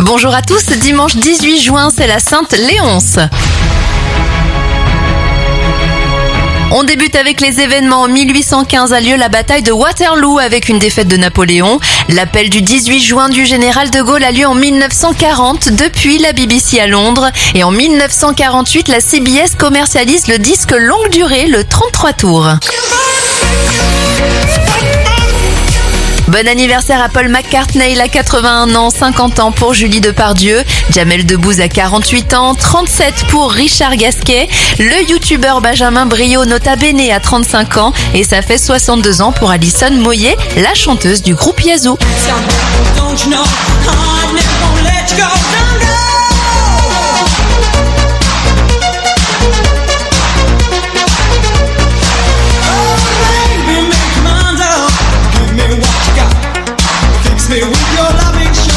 Bonjour à tous, dimanche 18 juin, c'est la Sainte Léonce. On débute avec les événements. En 1815 a lieu la bataille de Waterloo avec une défaite de Napoléon. L'appel du 18 juin du général de Gaulle a lieu en 1940 depuis la BBC à Londres. Et en 1948, la CBS commercialise le disque longue durée, le 33 tours. Bon anniversaire à Paul McCartney, il a 81 ans, 50 ans pour Julie Depardieu, Jamel Debbouze a 48 ans, 37 pour Richard Gasquet, le youtubeur Benjamin Brio Nota Bene a 35 ans. Et ça fait 62 ans pour Alison Moyer, la chanteuse du groupe Yazoo. me with your loving